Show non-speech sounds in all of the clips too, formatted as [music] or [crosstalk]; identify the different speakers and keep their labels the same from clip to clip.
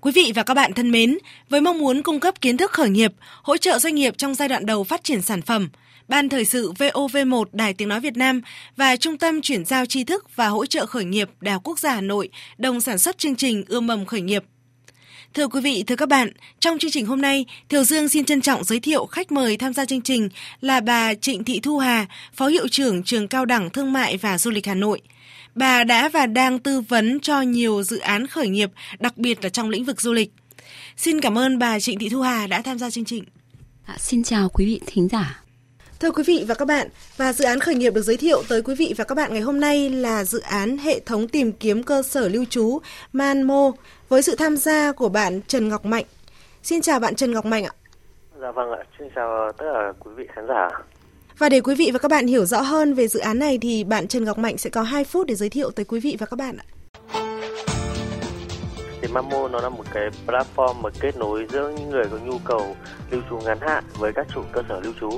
Speaker 1: Quý vị và các bạn thân mến, với mong muốn cung cấp kiến thức khởi nghiệp, hỗ trợ doanh nghiệp trong giai đoạn đầu phát triển sản phẩm, Ban Thời sự VOV1 Đài Tiếng Nói Việt Nam và Trung tâm Chuyển giao tri thức và hỗ trợ khởi nghiệp Đại học Quốc gia Hà Nội đồng sản xuất chương trình Ươm mầm khởi nghiệp. Thưa quý vị, thưa các bạn, trong chương trình hôm nay, Thiều Dương xin trân trọng giới thiệu khách mời tham gia chương trình là bà Trịnh Thị Thu Hà, Phó Hiệu trưởng Trường Cao đẳng Thương mại và Du lịch Hà Nội. Bà đã và đang tư vấn cho nhiều dự án khởi nghiệp, đặc biệt là trong lĩnh vực du lịch. Xin cảm ơn bà Trịnh Thị Thu Hà đã tham gia chương trình.
Speaker 2: À, xin chào quý vị thính giả.
Speaker 1: Thưa quý vị và các bạn, và dự án khởi nghiệp được giới thiệu tới quý vị và các bạn ngày hôm nay là dự án hệ thống tìm kiếm cơ sở lưu trú Manmo với sự tham gia của bạn Trần Ngọc Mạnh. Xin chào bạn Trần Ngọc Mạnh ạ.
Speaker 3: Dạ vâng ạ, xin chào tất cả quý vị khán giả.
Speaker 1: Và để quý vị và các bạn hiểu rõ hơn về dự án này thì bạn Trần Ngọc Mạnh sẽ có 2 phút để giới thiệu tới quý vị và các bạn ạ.
Speaker 3: Thì Mamo nó là một cái platform mà kết nối giữa những người có nhu cầu lưu trú ngắn hạn với các chủ cơ sở lưu trú.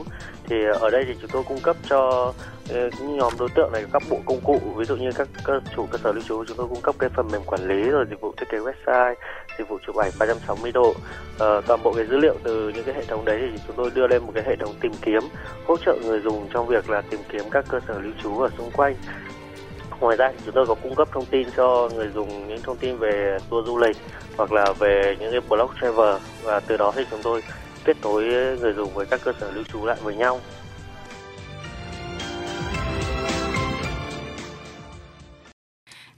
Speaker 3: Thì ở đây thì chúng tôi cung cấp cho ờ, những nhóm đối tượng này các bộ công cụ, ví dụ như các chủ cơ sở lưu trú chúng tôi cung cấp cái phần mềm quản lý rồi dịch vụ thiết kế website, dịch vụ chụp ảnh 360 độ. à, toàn bộ cái dữ liệu từ những cái hệ thống đấy thì chúng tôi đưa lên một cái hệ thống tìm kiếm hỗ trợ người dùng trong việc là tìm kiếm các cơ sở lưu trú ở xung quanh Ngoài ra chúng tôi có cung cấp thông tin cho người dùng những thông tin về tour du lịch hoặc là về những cái blog travel và từ đó thì chúng tôi kết nối người dùng với các cơ sở lưu trú lại với nhau.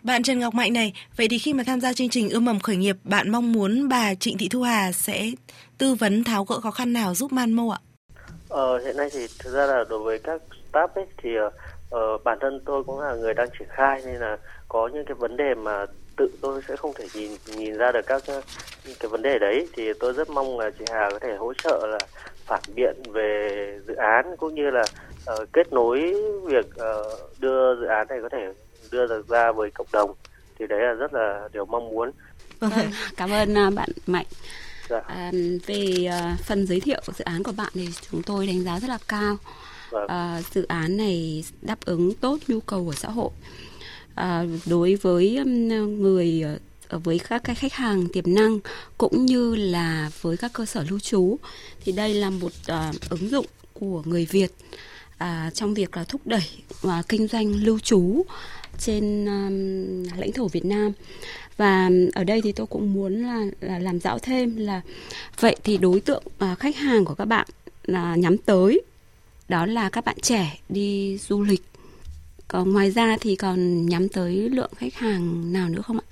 Speaker 1: Bạn Trần Ngọc Mạnh này, vậy thì khi mà tham gia chương trình ươm mầm khởi nghiệp, bạn mong muốn bà Trịnh Thị Thu Hà sẽ tư vấn tháo gỡ khó khăn nào giúp Manmo ạ?
Speaker 3: Ờ, hiện nay thì thực ra là đối với các startup ấy thì uh, bản thân tôi cũng là người đang triển khai nên là có những cái vấn đề mà tự tôi sẽ không thể nhìn nhìn ra được các cái vấn đề đấy thì tôi rất mong là chị Hà có thể hỗ trợ là phản biện về dự án cũng như là uh, kết nối việc uh, đưa dự án này có thể đưa được ra với cộng đồng thì đấy là rất là điều mong muốn.
Speaker 2: Vâng, cảm ơn uh, bạn Mạnh.
Speaker 3: Dạ.
Speaker 2: À, về uh, phần giới thiệu của dự án của bạn thì chúng tôi đánh giá rất là cao.
Speaker 3: Vâng.
Speaker 2: À, dự án này đáp ứng tốt nhu cầu của xã hội. À, đối với um, người ờ, với các cái khách hàng tiềm năng cũng như là với các cơ sở lưu trú thì đây là một à, ứng dụng của người Việt à, trong việc là thúc đẩy và kinh doanh lưu trú trên um, lãnh thổ Việt Nam. Và ở đây thì tôi cũng muốn là, là làm rõ thêm là vậy thì đối tượng à, khách hàng của các bạn là nhắm tới đó là các bạn trẻ đi du lịch còn ngoài ra thì còn nhắm tới lượng khách hàng nào nữa không ạ?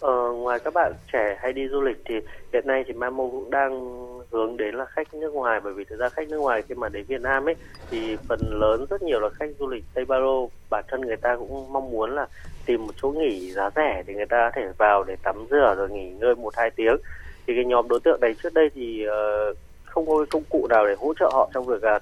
Speaker 3: Ờ, ngoài các bạn trẻ hay đi du lịch thì hiện nay thì Mamo cũng đang hướng đến là khách nước ngoài. Bởi vì thực ra khách nước ngoài khi mà đến Việt Nam ấy thì phần lớn rất nhiều là khách du lịch Tây Ba Lô bản thân người ta cũng mong muốn là tìm một chỗ nghỉ giá rẻ để người ta có thể vào để tắm rửa rồi nghỉ ngơi một hai tiếng. Thì cái nhóm đối tượng này trước đây thì uh, không có công cụ nào để hỗ trợ họ trong việc là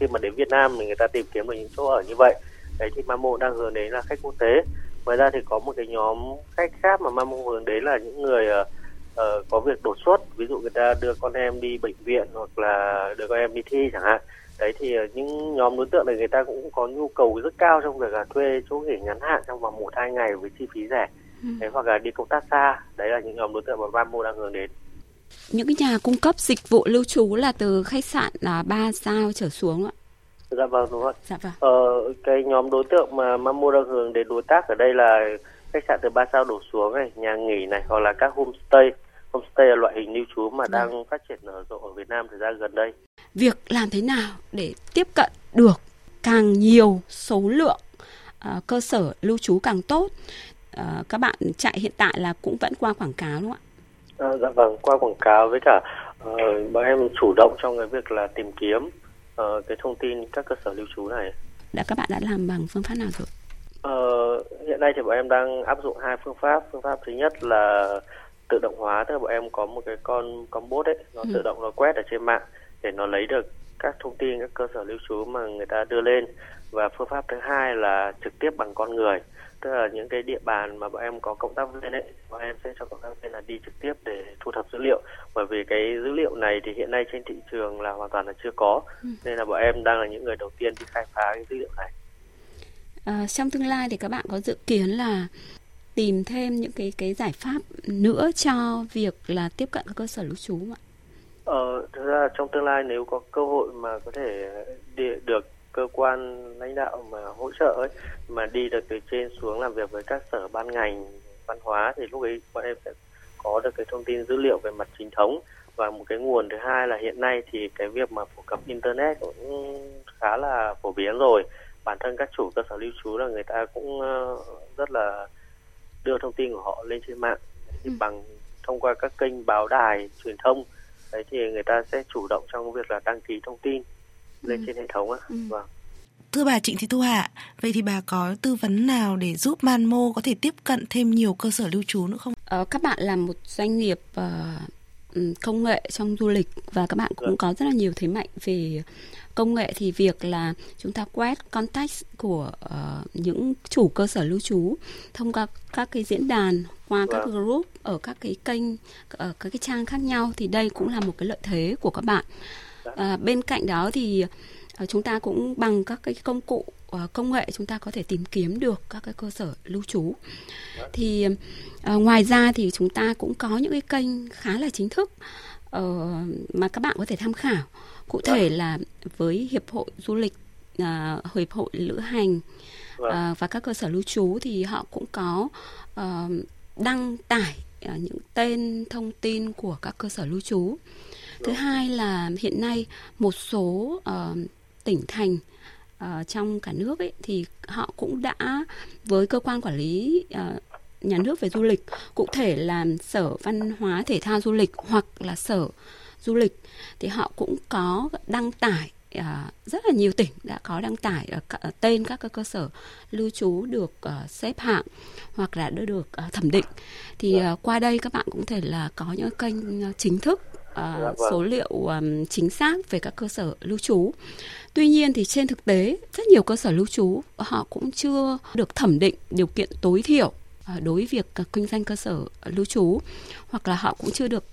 Speaker 3: khi mà đến Việt Nam thì người ta tìm kiếm được những chỗ ở như vậy đấy thì Mamo đang hướng đến là khách quốc tế. Ngoài ra thì có một cái nhóm khách khác mà Mamo hướng đến là những người uh, uh, có việc đột xuất. Ví dụ người ta đưa con em đi bệnh viện hoặc là đưa con em đi thi chẳng hạn. Đấy thì uh, những nhóm đối tượng này người ta cũng có nhu cầu rất cao trong việc là thuê chỗ nghỉ ngắn hạn trong vòng một hai ngày với chi phí rẻ. Ừ. đấy, hoặc là đi công tác xa. Đấy là những nhóm đối tượng mà Mamo đang hướng đến.
Speaker 2: Những cái nhà cung cấp dịch vụ lưu trú là từ khách sạn là 3 sao trở xuống ạ?
Speaker 3: Dạ vâng đúng rồi.
Speaker 2: Dạ vâng.
Speaker 3: Ờ, cái nhóm đối tượng mà Mamu đang hướng đến đối tác ở đây là khách sạn từ 3 sao đổ xuống này, nhà nghỉ này hoặc là các homestay. Homestay là loại hình lưu trú mà vâng. đang phát triển nở rộ ở Việt Nam thời gian gần đây.
Speaker 2: Việc làm thế nào để tiếp cận được càng nhiều số lượng uh, cơ sở lưu trú càng tốt. Uh, các bạn chạy hiện tại là cũng vẫn qua quảng cáo đúng không ạ?
Speaker 3: À, dạ vâng, qua quảng cáo với cả uh, bọn em chủ động trong cái việc là tìm kiếm uh, cái thông tin các cơ sở lưu trú này.
Speaker 2: Đã các bạn đã làm bằng phương pháp nào rồi?
Speaker 3: Uh, hiện nay thì bọn em đang áp dụng hai phương pháp. Phương pháp thứ nhất là tự động hóa tức là bọn em có một cái con con bot ấy nó ừ. tự động nó quét ở trên mạng để nó lấy được các thông tin các cơ sở lưu trú mà người ta đưa lên và phương pháp thứ hai là trực tiếp bằng con người tức là những cái địa bàn mà bọn em có cộng tác viên ấy bọn em sẽ cho cộng tác viên là đi trực tiếp để thu thập dữ liệu bởi vì cái dữ liệu này thì hiện nay trên thị trường là hoàn toàn là chưa có ừ. nên là bọn em đang là những người đầu tiên đi khai phá cái dữ liệu này
Speaker 2: à, trong tương lai thì các bạn có dự kiến là tìm thêm những cái cái giải pháp nữa cho việc là tiếp cận các cơ sở lưu trú ạ?
Speaker 3: Ờ, thực ra trong tương lai nếu có cơ hội mà có thể được cơ quan lãnh đạo mà hỗ trợ ấy mà đi được từ trên xuống làm việc với các sở ban ngành văn hóa thì lúc ấy bọn em sẽ có được cái thông tin dữ liệu về mặt chính thống. Và một cái nguồn thứ hai là hiện nay thì cái việc mà phổ cập internet cũng khá là phổ biến rồi. Bản thân các chủ cơ sở lưu trú là người ta cũng ờ, rất là đưa thông tin của họ lên trên mạng. Thì ừ. bằng thông qua các kênh báo đài truyền thông đấy thì người ta sẽ chủ động trong việc là đăng ký thông tin lên ừ. trên hệ thống á. Ừ. Vâng.
Speaker 1: Thưa bà Trịnh Thị Thu Hạ, vậy thì bà có tư vấn nào để giúp Manmo có thể tiếp cận thêm nhiều cơ sở lưu trú nữa không?
Speaker 2: Ờ, các bạn là một doanh nghiệp uh, công nghệ trong du lịch và các bạn cũng vâng. có rất là nhiều thế mạnh về công nghệ thì việc là chúng ta quét context của uh, những chủ cơ sở lưu trú thông qua các cái diễn đàn qua các vâng. group ở các cái kênh ở các cái trang khác nhau thì đây cũng là một cái lợi thế của các bạn uh, bên cạnh đó thì uh, chúng ta cũng bằng các cái công cụ uh, công nghệ chúng ta có thể tìm kiếm được các cái cơ sở lưu trú. Thì ngoài ra thì chúng ta cũng có những cái kênh khá là chính thức mà các bạn có thể tham khảo. Cụ thể vâng. là với hiệp hội du lịch hiệp hội lữ hành uh, và các cơ sở lưu trú thì họ cũng có đăng tải những tên thông tin của các cơ sở lưu trú thứ hai là hiện nay một số uh, tỉnh thành uh, trong cả nước ấy, thì họ cũng đã với cơ quan quản lý uh, nhà nước về du lịch cụ thể là sở văn hóa thể thao du lịch hoặc là sở du lịch thì họ cũng có đăng tải À, rất là nhiều tỉnh đã có đăng tải ở, ở tên các cơ sở lưu trú được uh, xếp hạng hoặc là đã được uh, thẩm định. Thì uh, qua đây các bạn cũng thể là có những kênh chính thức uh, số liệu um, chính xác về các cơ sở lưu trú. Tuy nhiên thì trên thực tế rất nhiều cơ sở lưu trú họ cũng chưa được thẩm định điều kiện tối thiểu đối với việc kinh doanh cơ sở lưu trú hoặc là họ cũng chưa được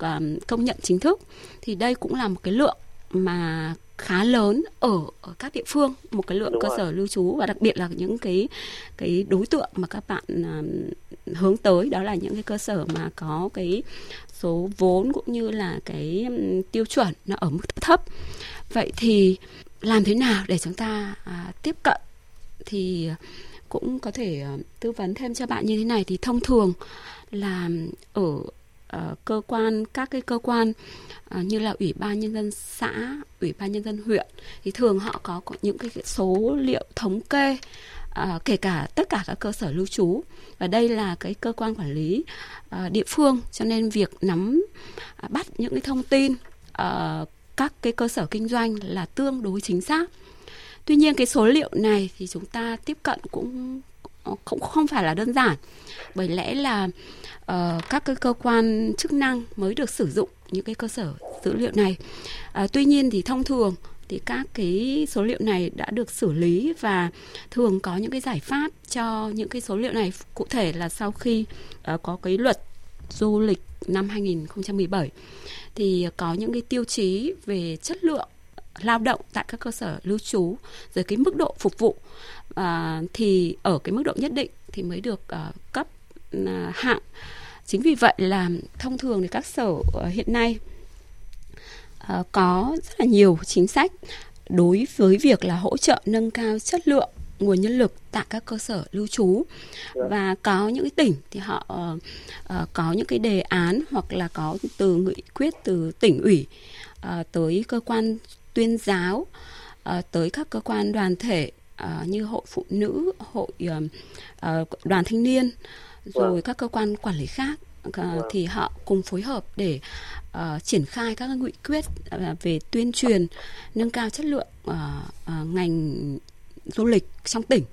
Speaker 2: công nhận chính thức thì đây cũng là một cái lượng mà khá lớn ở, ở các địa phương một cái lượng Đúng cơ rồi. sở lưu trú và đặc biệt là những cái cái đối tượng mà các bạn uh, hướng tới đó là những cái cơ sở mà có cái số vốn cũng như là cái um, tiêu chuẩn nó ở mức thấp. Vậy thì làm thế nào để chúng ta uh, tiếp cận? Thì cũng có thể uh, tư vấn thêm cho bạn như thế này. Thì thông thường là ở uh, cơ quan các cái cơ quan uh, như là ủy ban nhân dân xã ủy ban nhân dân huyện thì thường họ có, có những cái số liệu thống kê ờ, kể cả tất cả các cơ sở lưu trú. Và đây là cái cơ quan quản lý địa phương cho nên việc nắm bắt những cái thông tin uh, các cái cơ sở kinh doanh là tương đối chính xác. Tuy nhiên cái số liệu này thì chúng ta tiếp cận cũng Ờ, cũng không phải là đơn giản. Bởi lẽ là uh, các cái cơ quan chức năng mới được sử dụng những cái cơ sở dữ liệu này. Uh, tuy nhiên thì thông thường thì các cái số liệu này đã được xử lý và thường có những cái giải pháp cho những cái số liệu này. Cụ thể là sau khi uh, có cái luật du lịch năm 2017 thì có những cái tiêu chí về chất lượng lao động tại các cơ sở lưu trú rồi cái mức độ phục vụ à, thì ở cái mức độ nhất định thì mới được uh, cấp uh, hạng chính vì vậy là thông thường thì các sở uh, hiện nay uh, có rất là nhiều chính sách đối với việc là hỗ trợ nâng cao chất lượng nguồn nhân lực tại các cơ sở lưu trú dạ. và có những cái tỉnh thì họ uh, có những cái đề án hoặc là có từ nghị quyết từ tỉnh ủy uh, tới cơ quan tuyên giáo uh, tới các cơ quan đoàn thể uh, như hội phụ nữ hội uh, đoàn thanh niên rồi vâng. các cơ quan quản lý khác uh, thì họ cùng phối hợp để uh, triển khai các nghị quyết uh, về tuyên truyền nâng cao chất lượng uh, uh, ngành du lịch trong tỉnh.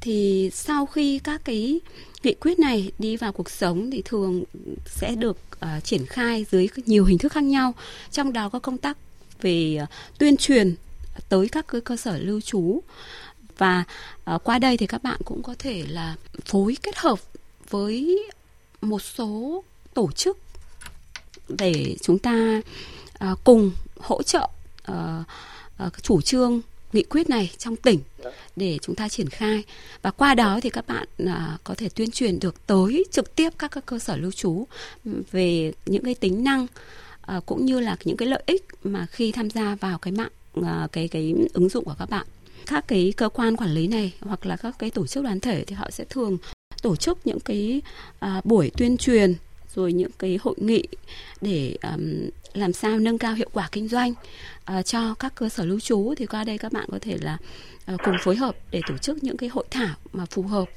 Speaker 2: Thì sau khi các cái nghị quyết này đi vào cuộc sống thì thường sẽ được uh, triển khai dưới nhiều hình thức khác nhau. Trong đó có công tác về ờ, tuyên truyền tới các cơ sở lưu trú. Và ờ, qua đây thì các bạn cũng có thể là phối kết hợp với một số tổ chức để chúng ta ờ, cùng hỗ trợ chủ trương nghị quyết này trong tỉnh để chúng ta triển khai. Và qua đó thì các bạn à, có thể tuyên truyền được tới trực tiếp các, các cơ sở lưu trú về những cái tính năng à, cũng như là những cái lợi ích mà khi tham gia vào cái mạng à, cái cái ứng dụng của các bạn. Các cái cơ quan quản lý này hoặc là các cái tổ chức đoàn thể thì họ sẽ thường tổ chức những cái à, buổi tuyên truyền rồi những cái hội nghị để um, làm sao nâng cao hiệu quả kinh doanh uh, cho các cơ sở lưu trú. Thì qua đây các bạn có thể là uh, cùng phối hợp để tổ chức những cái hội thảo mà phù hợp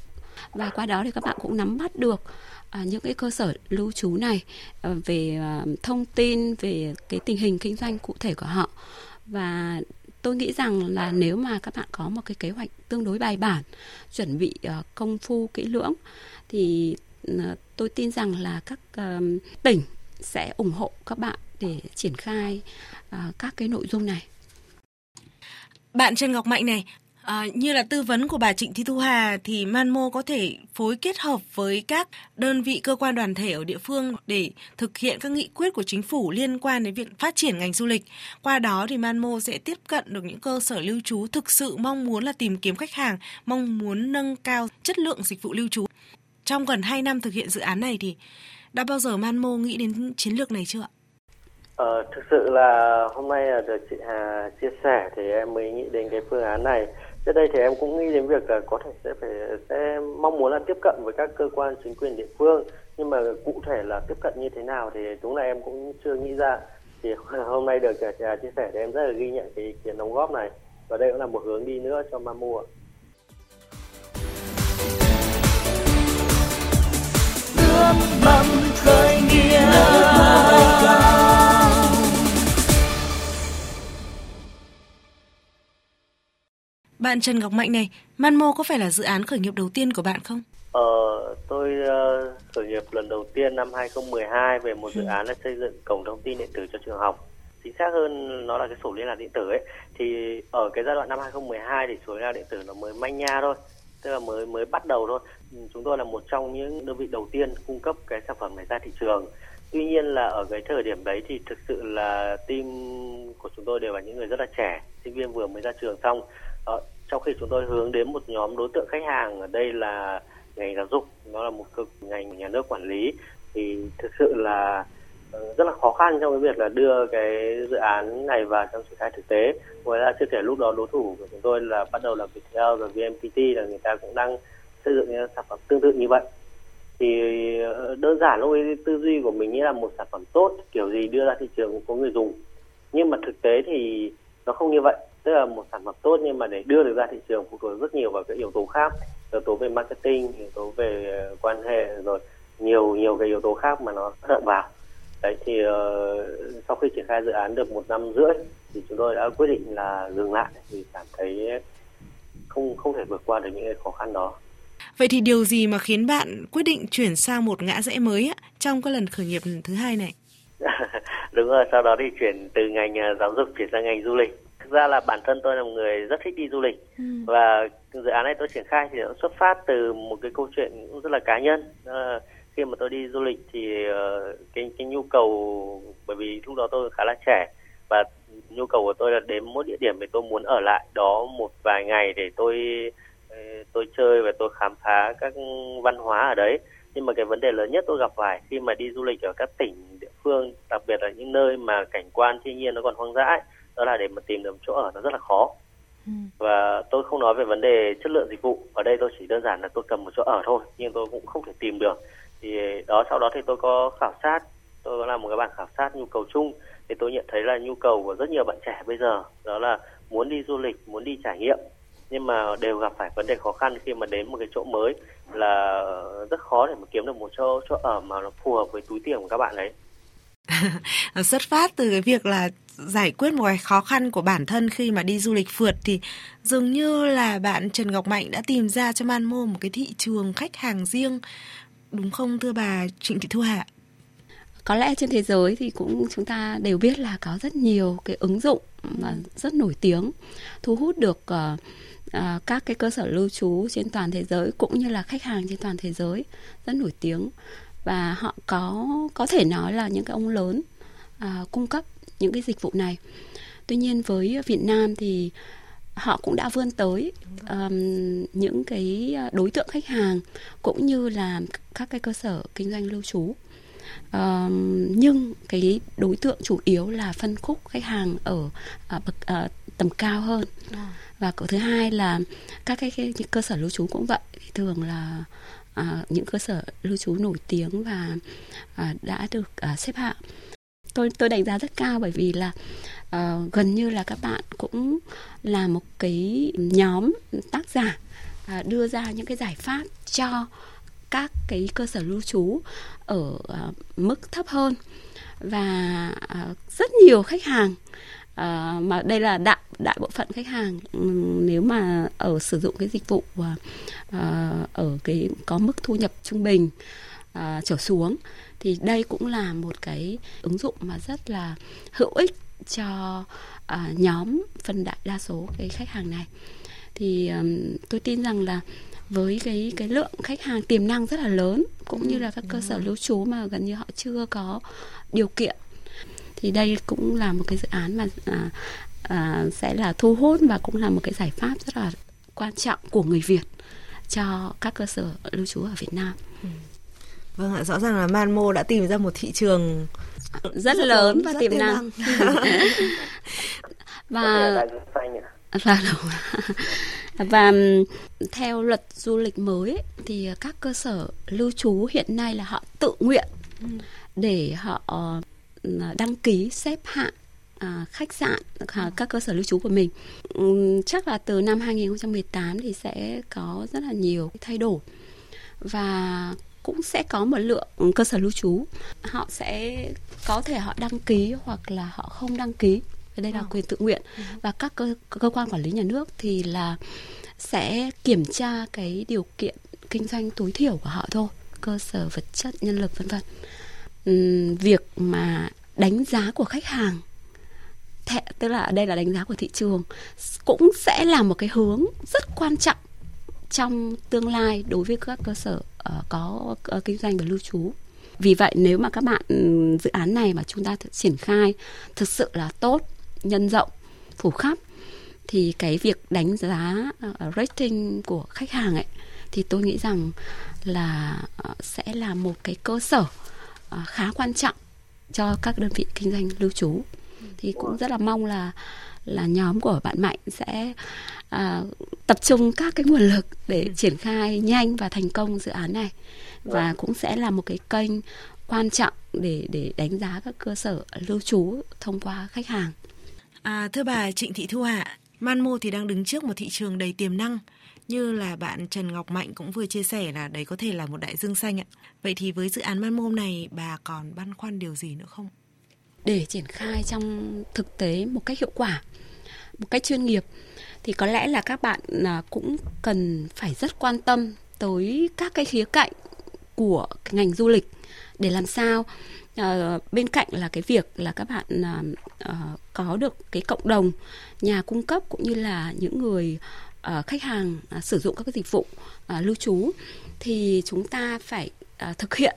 Speaker 2: và qua đó thì các bạn cũng nắm bắt được à, những cái cơ sở lưu trú này à, về à, thông tin về cái tình hình kinh doanh cụ thể của họ và tôi nghĩ rằng là nếu mà các bạn có một cái kế hoạch tương đối bài bản chuẩn bị uh, công phu kỹ lưỡng thì uh, tôi tin rằng là các uh, tỉnh sẽ ủng hộ các bạn để triển khai các cái nội dung này.
Speaker 1: Bạn Trần Ngọc Mạnh này, À, như là tư vấn của bà Trịnh Thị Thu Hà thì Manmo có thể phối kết hợp với các đơn vị cơ quan đoàn thể ở địa phương để thực hiện các nghị quyết của chính phủ liên quan đến việc phát triển ngành du lịch. Qua đó thì Manmo sẽ tiếp cận được những cơ sở lưu trú thực sự mong muốn là tìm kiếm khách hàng, mong muốn nâng cao chất lượng dịch vụ lưu trú. Trong gần 2 năm thực hiện dự án này thì đã bao giờ Manmo nghĩ đến chiến lược này chưa ạ?
Speaker 3: Ờ, thực sự là hôm nay được chị Hà chia sẻ thì em mới nghĩ đến cái phương án này. Trước đây thì em cũng nghĩ đến việc là có thể sẽ phải, sẽ mong muốn là tiếp cận với các cơ quan chính quyền địa phương nhưng mà cụ thể là tiếp cận như thế nào thì đúng là em cũng chưa nghĩ ra. Thì [laughs] hôm nay được trà chia sẻ thì em rất là ghi nhận cái ý kiến đóng góp này và đây cũng là một hướng đi nữa cho Mamu ạ.
Speaker 4: mầm khởi nghĩa
Speaker 1: Bạn Trần Ngọc Mạnh này, Manmo có phải là dự án khởi nghiệp đầu tiên của bạn không?
Speaker 3: Ờ, tôi uh, khởi nghiệp lần đầu tiên năm 2012 về một dự ừ. án là xây dựng cổng thông tin điện tử cho trường học. Chính xác hơn nó là cái sổ liên lạc điện tử ấy. Thì ở cái giai đoạn năm 2012 thì sổ liên lạc điện tử nó mới manh nha thôi, tức là mới mới bắt đầu thôi. Chúng tôi là một trong những đơn vị đầu tiên cung cấp cái sản phẩm này ra thị trường. Tuy nhiên là ở cái thời điểm đấy thì thực sự là team của chúng tôi đều là những người rất là trẻ, sinh viên vừa mới ra trường xong. Ờ, trong khi chúng tôi hướng đến một nhóm đối tượng khách hàng ở đây là ngành giáo dục nó là một cực ngành nhà nước quản lý thì thực sự là ờ, rất là khó khăn trong cái việc là đưa cái dự án này vào trong triển khai thực tế. Ngoài ra chưa kể lúc đó đối thủ của chúng tôi là bắt đầu là Viettel và VNPT là người ta cũng đang xây dựng những sản phẩm tương tự như vậy. Thì ờ, đơn giản lúc ấy tư duy của mình nghĩ là một sản phẩm tốt kiểu gì đưa ra thị trường cũng có người dùng. Nhưng mà thực tế thì nó không như vậy tức là một sản phẩm tốt nhưng mà để đưa được ra thị trường phụ thuộc rất nhiều vào các yếu tố khác. Yếu tố về marketing yếu tố về ờ, quan hệ rồi nhiều nhiều cái yếu tố khác mà nó tác động vào. Đấy thì uh, sau khi triển khai dự án được một năm rưỡi thì chúng tôi đã quyết định là dừng lại vì cảm thấy không không thể vượt qua được những cái khó khăn đó.
Speaker 1: Vậy thì điều gì mà khiến bạn quyết định chuyển sang một ngã rẽ mới á, trong các lần khởi nghiệp thứ hai này? [laughs]
Speaker 3: Đúng rồi, sau đó thì chuyển từ ngành ờ, giáo dục chuyển sang ngành du lịch ra là bản thân tôi là một người rất thích đi du lịch. Ừ. và dự án này tôi triển khai thì nó xuất phát từ một cái câu chuyện cũng rất là cá nhân. À, khi mà tôi đi du lịch thì uh, cái cái nhu cầu bởi vì lúc đó tôi khá là trẻ và nhu cầu của tôi là đến một địa điểm thì tôi muốn ở lại đó một vài ngày để tôi ờ, tôi chơi và tôi khám phá các văn hóa ở đấy. Nhưng mà cái vấn đề lớn nhất tôi gặp phải khi mà đi du lịch ở các tỉnh địa phương đặc biệt là những nơi mà cảnh quan thiên nhiên nó còn hoang dã ấy, đó là để mà tìm được chỗ ở nó rất là khó. Ừ. và tôi không nói về vấn đề chất lượng dịch vụ. Ở đây tôi chỉ đơn giản là tôi cầm một chỗ ở thôi nhưng tôi cũng không thể tìm được. Thì đó sau đó thì tôi có khảo sát tôi có làm một cái bản khảo sát nhu cầu chung. Thì tôi nhận thấy là nhu cầu của rất nhiều bạn trẻ bây giờ đó là muốn đi du lịch muốn đi trải nghiệm. Nhưng mà đều gặp phải vấn đề khó khăn khi mà đến một cái chỗ mới là rất khó để mà kiếm được một chỗ chỗ ở mà nó phù hợp với túi tiền của các bạn ấy
Speaker 1: xuất phát từ cái việc là giải quyết một cái khó khăn của bản thân khi mà đi du lịch phượt thì dường như là bạn Trần Ngọc Mạnh đã tìm ra cho Manmo một cái thị trường khách hàng riêng đúng không thưa bà Trịnh Thị Thu Hạ?
Speaker 2: Có lẽ trên thế giới thì cũng chúng ta đều biết là có rất nhiều cái ứng dụng mà rất nổi tiếng thu hút được uh, uh, các cái cơ sở lưu trú trên toàn thế giới cũng như là khách hàng trên toàn thế giới rất nổi tiếng và họ có có thể nói là những cái ông lớn uh, cung cấp những cái dịch vụ này. Tuy nhiên với Việt Nam thì họ cũng đã vươn tới um, những cái đối tượng khách hàng cũng như là các cái cơ sở kinh doanh lưu trú. Uh, nhưng cái đối tượng chủ yếu là phân khúc khách hàng ở uh, bậc uh, tầm cao hơn. Và cậu thứ hai là các cái, cái cơ sở lưu trú cũng vậy. Thường là uh, những cơ sở lưu trú nổi tiếng và uh, đã được uh, xếp hạng. Tôi tôi đánh giá rất cao bởi vì là uh, gần như là các bạn cũng là một cái nhóm tác giả uh, đưa ra những cái giải pháp cho các cái cơ sở lưu trú ở uh, mức thấp hơn. Và uh, rất nhiều khách hàng uh, mà đây là đại đại bộ phận khách hàng nếu mà ở sử dụng cái dịch vụ uh, ở cái có mức thu nhập trung bình uh, trở xuống thì đây cũng là một cái ứng dụng mà rất là hữu ích cho uh, nhóm phần đại đa số cái khách hàng này. Thì um, tôi tin rằng là với cái cái lượng khách hàng tiềm năng rất là lớn cũng như là các cơ sở lưu trú mà gần như họ chưa có điều kiện thì đây cũng là một cái dự án mà à, à, sẽ là thu hút và cũng là một cái giải pháp rất là quan trọng của người Việt cho các cơ sở lưu trú ở Việt Nam. Ừ.
Speaker 1: Vâng ạ, rõ ràng là Manmo đã tìm ra một thị trường
Speaker 2: rất, rất lớn và rất tiềm năng. [laughs] và và đúng. [laughs] và theo luật du lịch mới thì các cơ sở lưu trú hiện nay là họ tự nguyện ừ. để họ đăng ký xếp hạng à, khách sạn à, các cơ sở lưu trú của mình. Uhm, chắc là từ năm 2018 thì sẽ có rất là nhiều thay đổi. Và cũng sẽ có một lượng cơ sở lưu trú. Họ sẽ có thể họ đăng ký hoặc là họ không đăng ký. Đây là quyền tự nguyện. Ừ. và các cơ, cơ quan quản lý nhà nước thì là sẽ kiểm tra cái điều kiện kinh doanh tối thiểu của họ thôi. Cơ sở vật chất nhân lực vân vân việc mà đánh giá của khách hàng tức là đây là đánh giá của thị trường cũng sẽ là một cái hướng rất quan trọng trong tương lai đối với các cơ sở uh, có uh, kinh doanh và lưu trú. Vì vậy nếu mà các bạn dự án này mà chúng ta triển khai thực sự là tốt nhân rộng phủ khắp thì cái việc đánh giá uh, rating của khách hàng ấy thì tôi nghĩ rằng là uh, sẽ là một cái cơ sở uh, khá quan trọng cho các đơn vị kinh doanh lưu trú thì cũng rất là mong là là nhóm của bạn mạnh sẽ à, tập trung các cái nguồn lực để ừ. triển khai nhanh và thành công dự án này và cũng sẽ là một cái kênh quan trọng để để đánh giá các cơ sở lưu trú thông qua khách hàng.
Speaker 1: À, thưa bà Trịnh Thị Thu Hạ, Manmo thì đang đứng trước một thị trường đầy tiềm năng như là bạn Trần Ngọc Mạnh cũng vừa chia sẻ là đấy có thể là một đại dương xanh ạ. Vậy thì với dự án Manmo này bà còn băn khoăn điều gì nữa không?
Speaker 2: Để triển khai trong thực tế một cách hiệu quả, một cách chuyên nghiệp thì có lẽ là các bạn à, cũng cần phải rất quan tâm tới các cái khía cạnh của ngành du lịch để làm sao uh, bên cạnh là cái việc là các bạn uh, có được cái cộng đồng nhà cung cấp cũng như là những người Ờ, khách hàng uh, sử dụng các cái dịch vụ uh, lưu trú thì chúng ta phải uh, thực hiện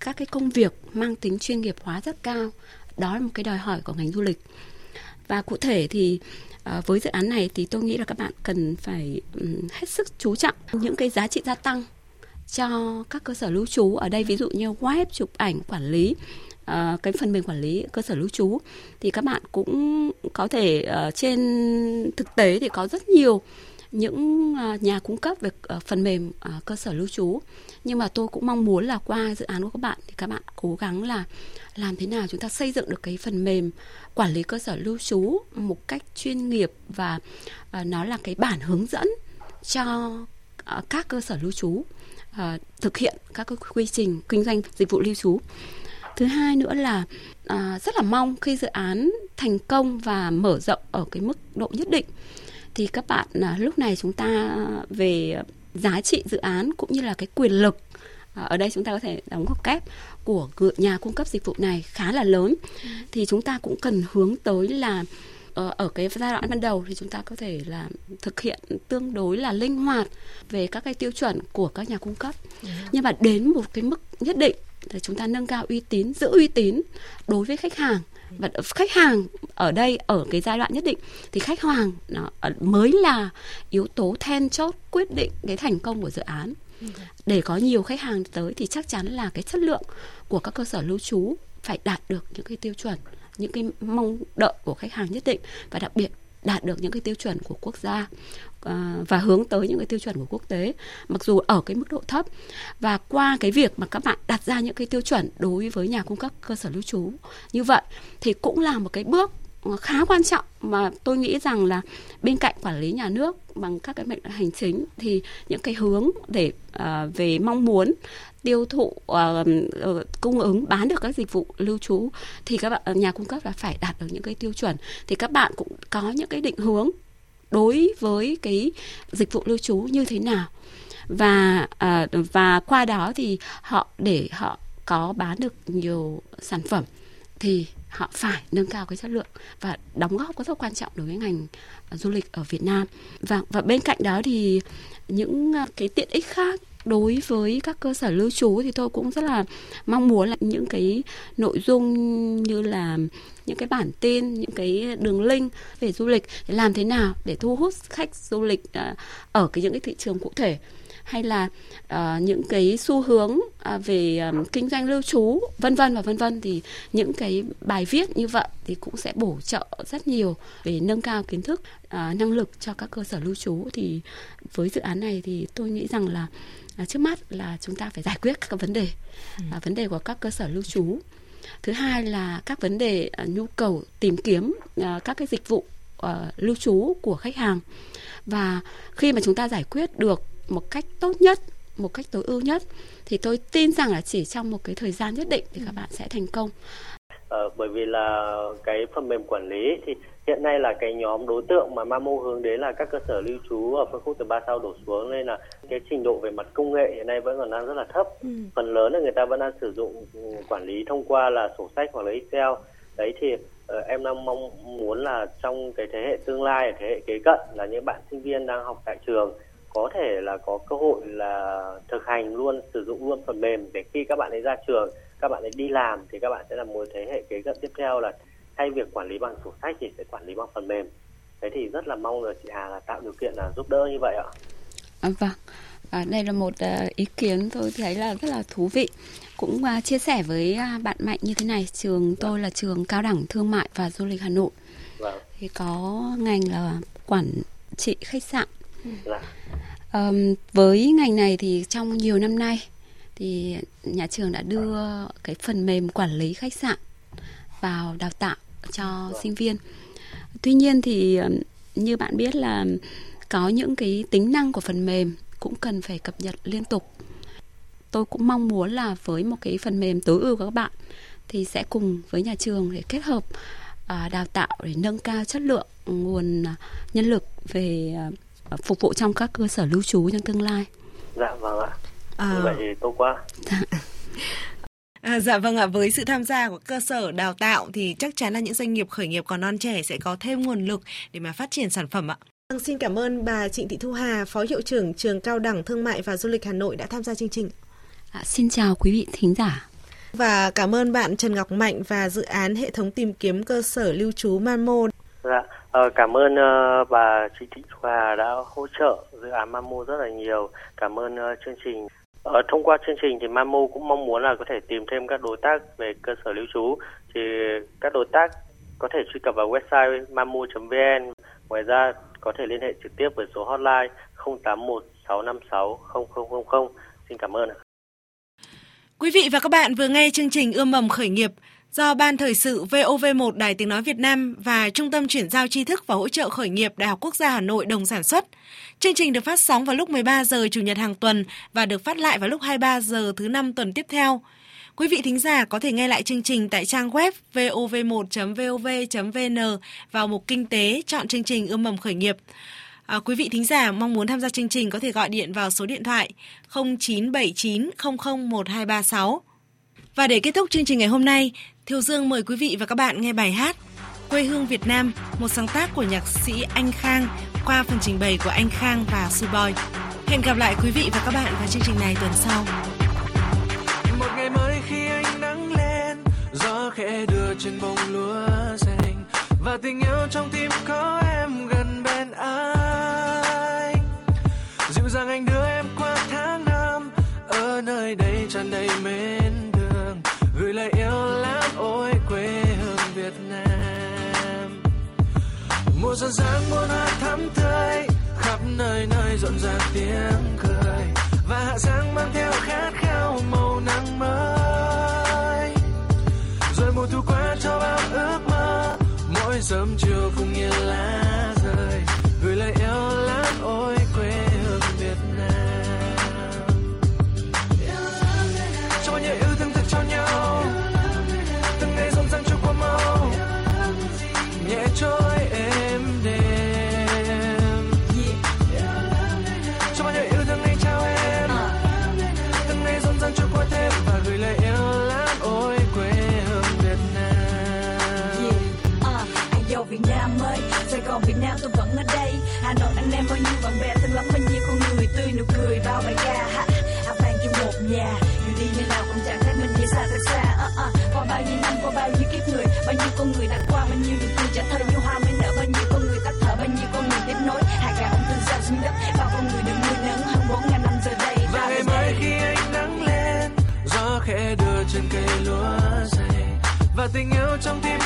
Speaker 2: các cái công việc mang tính chuyên nghiệp hóa rất cao. Đó là một cái đòi hỏi của ngành du lịch. Và cụ thể thì uh, với dự án này thì tôi nghĩ là các bạn cần phải um, hết sức chú trọng những cái giá trị gia tăng cho các cơ sở lưu trú ở đây. Ví dụ như web chụp ảnh quản lý uh, cái phần mềm quản lý cơ sở lưu trú thì các bạn cũng có thể uh, trên thực tế thì có rất nhiều những ờ, nhà cung cấp về phần mềm cơ sở lưu trú. Nhưng mà tôi cũng mong muốn là qua dự án của các bạn thì các bạn cố gắng là làm thế nào chúng ta xây dựng được cái phần mềm quản lý cơ sở lưu trú một cách chuyên nghiệp và nó là cái bản hướng dẫn cho các cơ sở lưu trú thực hiện các quy trình kinh doanh dịch vụ lưu trú thứ hai nữa là à, rất là mong khi dự án thành công và mở rộng ở cái mức độ nhất định thì các bạn à, lúc này chúng ta về giá trị dự án cũng như là cái quyền lực à, ở đây chúng ta có thể đóng góp kép của nhà cung cấp dịch vụ này khá là lớn. Thì chúng ta cũng cần hướng tới là ờ, ở cái giai đoạn ban đầu thì chúng ta có thể là thực hiện tương đối là linh hoạt về các cái tiêu chuẩn của các nhà cung cấp. Nhưng mà đến một cái mức nhất định thì chúng ta nâng cao uy tín, giữ uy tín đối với khách hàng. Và khách hàng ở đây, ở cái giai đoạn nhất định, thì khách hàng nó mới là yếu tố then chốt quyết định cái thành công của dự án. Để có nhiều khách hàng tới thì chắc chắn là cái chất lượng của các cơ sở lưu trú phải đạt được những cái tiêu chuẩn, những cái mong đợi của khách hàng nhất định và đặc biệt đạt được những cái tiêu chuẩn của quốc gia. À, và hướng tới những cái tiêu chuẩn của quốc tế mặc dù ở cái mức độ thấp. Và qua cái việc mà các bạn đặt ra những cái tiêu chuẩn đối với nhà cung cấp cơ sở lưu trú như vậy thì cũng là một cái bước khá quan trọng mà tôi nghĩ rằng là bên cạnh quản lý nhà nước bằng các cái mệnh hành chính thì những cái hướng để uh, về mong muốn tiêu thụ uh, cung ứng bán được các dịch vụ lưu trú thì các bạn nhà cung cấp là phải đạt được những cái tiêu chuẩn. Thì các bạn cũng có những cái định hướng đối với cái dịch vụ lưu trú như thế nào. Và à, và qua đó thì họ, để họ có bán được nhiều sản phẩm thì họ phải nâng cao cái chất lượng và đóng góp có rất quan trọng đối với ngành du lịch ở Việt Nam. Và và bên cạnh đó thì những cái tiện ích khác đối với các cơ sở lưu trú thì tôi cũng rất là mong muốn là những cái nội dung như là những cái bản tin, những cái đường link về du lịch để làm thế nào để thu hút khách du lịch à, ở cái những cái thị trường cụ thể hay là uh, những cái xu hướng uh, về um, kinh doanh lưu trú vân vân và vân vân thì những cái bài viết như vậy thì cũng sẽ bổ trợ rất nhiều về nâng cao kiến thức uh, năng lực cho các cơ sở lưu trú. Thì với dự án này thì tôi nghĩ rằng là uh, trước mắt là chúng ta phải giải quyết các vấn đề uh, vấn đề của các cơ sở lưu trú. Thứ hai là các vấn đề uh, nhu cầu tìm kiếm uh, các cái dịch vụ uh, lưu trú của khách hàng. Và khi mà chúng ta giải quyết được một cách tốt nhất một cách tối ưu nhất thì tôi tin rằng là chỉ trong một cái thời gian nhất định thì các bạn sẽ thành công.
Speaker 3: Ờ, bởi vì là cái phần mềm quản lý thì hiện nay là cái nhóm đối tượng mà Mamo hướng đến là các cơ sở lưu trú ở phân khúc từ 3 sao đổ xuống nên là cái trình độ về mặt công nghệ hiện nay vẫn còn đang rất là thấp. Ừ. phần lớn là người ta vẫn đang sử dụng quản lý thông qua là sổ sách hoặc là Excel. Đấy thì uh, em đang mong muốn là trong cái thế hệ tương lai thế hệ kế cận là những bạn sinh viên đang học tại trường có thể là có cơ hội là thực hành luôn sử dụng luôn phần mềm để khi các bạn ấy ra trường các bạn ấy đi làm thì các bạn sẽ là một thế hệ kế cận tiếp theo là thay việc quản lý bằng sổ sách thì sẽ quản lý bằng phần mềm. Thế thì rất là mong là chị Hà là tạo điều kiện là giúp đỡ như vậy ạ.
Speaker 2: À, vâng. À, đây là một uh, ý kiến tôi thấy là rất là thú vị. Cũng uh, chia sẻ với uh, bạn mạnh như thế này trường tôi là trường cao đẳng thương mại và du lịch hà nội. Vâng. thì có ngành là quản trị khách sạn. Dạ. Um, với ngành này thì trong nhiều năm nay thì nhà trường đã đưa cái phần mềm quản lý khách sạn vào đào tạo cho sinh viên. Tuy nhiên thì như bạn biết là có những cái tính năng của phần mềm cũng cần phải cập nhật liên tục. Tôi cũng mong muốn là với một cái phần mềm tối ưu của các bạn thì sẽ cùng với nhà trường để kết hợp à, đào tạo để nâng cao chất lượng nguồn à, nhân lực về à, phục vụ trong các cơ sở lưu trú trong tương lai.
Speaker 3: Dạ vâng ạ. À... Như vậy thì tốt quá.
Speaker 1: Dạ. [laughs] À, dạ vâng ạ, với sự tham gia của cơ sở đào tạo thì chắc chắn là những doanh nghiệp khởi nghiệp còn non trẻ sẽ có thêm nguồn lực để mà phát triển sản phẩm ạ. Vâng, xin cảm ơn bà Trịnh Thị Thu Hà, Phó Hiệu trưởng Trường Cao đẳng Thương mại và Du lịch Hà Nội đã tham gia chương trình.
Speaker 2: À, xin chào quý vị thính giả.
Speaker 1: Và cảm ơn bạn Trần Ngọc Mạnh và dự án hệ thống tìm kiếm cơ sở lưu trú Mamo.
Speaker 3: Dạ, Ờ, cảm ơn uh, bà Chị Thị Hòa đã hỗ trợ dự án Mamo rất là nhiều. Cảm ơn uh, chương trình. Ờ, thông qua chương trình thì Mamo cũng mong muốn là có thể tìm thêm các đối tác về cơ sở lưu trú. Thì các đối tác có thể truy cập vào website mamo.vn. Ngoài ra có thể liên hệ trực tiếp với số hotline 081 656 0000. Xin cảm ơn ạ.
Speaker 1: Quý vị và các bạn vừa nghe chương trình Ươm mầm khởi nghiệp do Ban Thời sự VOV1 Đài Tiếng Nói Việt Nam và Trung tâm Chuyển giao tri thức và hỗ trợ khởi nghiệp Đại học Quốc gia Hà Nội đồng sản xuất. Chương trình được phát sóng vào lúc 13 giờ Chủ nhật hàng tuần và được phát lại vào lúc 23 giờ thứ năm tuần tiếp theo. Quý vị thính giả có thể nghe lại chương trình tại trang web vov1.vov.vn vào mục Kinh tế, chọn chương trình Ươm mầm khởi nghiệp. À, quý vị thính giả mong muốn tham gia chương trình có thể gọi điện vào số điện thoại 0979 001236. Và để kết thúc chương trình ngày hôm nay, Thiều Dương mời quý vị và các bạn nghe bài hát Quê hương Việt Nam, một sáng tác của nhạc sĩ Anh Khang qua phần trình bày của Anh Khang và Boy. Hẹn gặp lại quý vị và các bạn vào chương trình này tuần sau.
Speaker 5: Một ngày mới khi anh nắng lên, gió khẽ đưa trên bông lúa xanh và tình yêu trong tim có em gần Mùa xuân sáng muôn hoa thắm tươi, khắp nơi nơi rộn ràng tiếng cười. Và hạ sáng mang theo khát khao màu nắng mới. Rồi mùa thu qua cho bao ước mơ, mỗi sớm chiều cùng như lá
Speaker 4: nhà dù đi nơi nào cũng chẳng thấy mình như xa thật xa. À, à. qua bao nhiêu năm qua bao nhiêu kiếp người bao nhiêu con người đã qua bao nhiêu niềm vui trả thơ như hoa mới nở bao nhiêu con người tắt thở bao nhiêu con người tiếp nối. Hạt gạo ông thương sao xuống đất bao con người được nuôi nấng. Hơn bốn ngàn năm giờ đây
Speaker 5: và ngày mai khi ánh nắng lên gió khẽ đưa trên cây lúa dày. Và tình yêu trong tim